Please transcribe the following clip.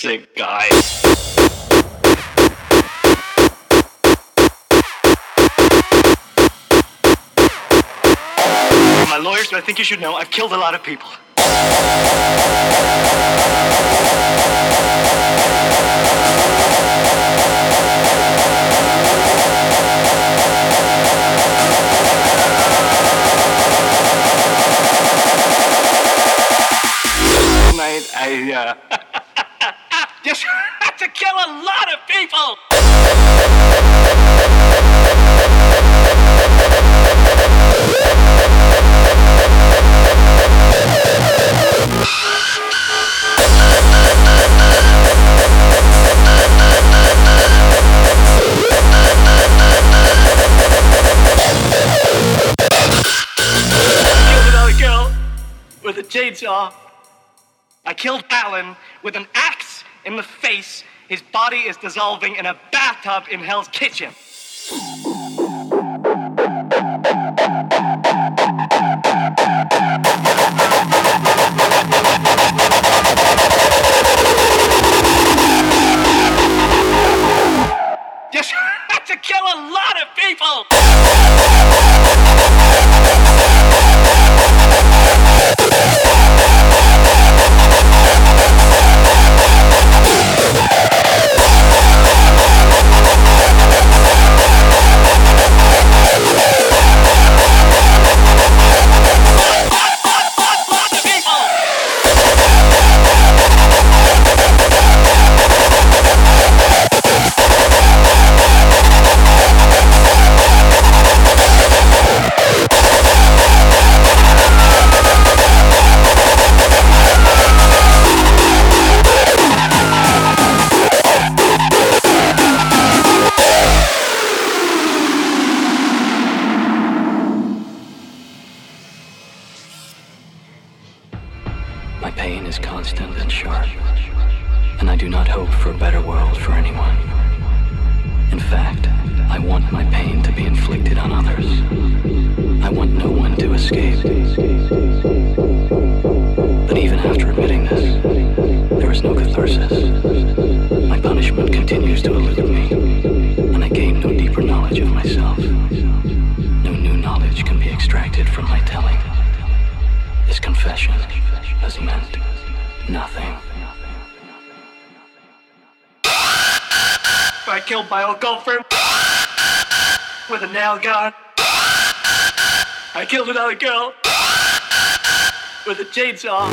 sick guy. My lawyers, I think you should know, I've killed a lot of people. I, uh, just had to kill a lot of people! Killed girl with a chainsaw. I killed Allen with an axe in the face. His body is dissolving in a bathtub in Hell's Kitchen. Had to kill a lot of people! My pain is constant and sharp, and I do not hope for a better world for anyone. In fact, I want my pain to be inflicted on others. I want no one to escape. But even after admitting this, there is no catharsis. My punishment continues to elude me, and I gain no deeper knowledge of myself. No new knowledge can be extracted from my telling. Confession has meant nothing. I killed my old girlfriend with a nail gun. I killed another girl with a chainsaw.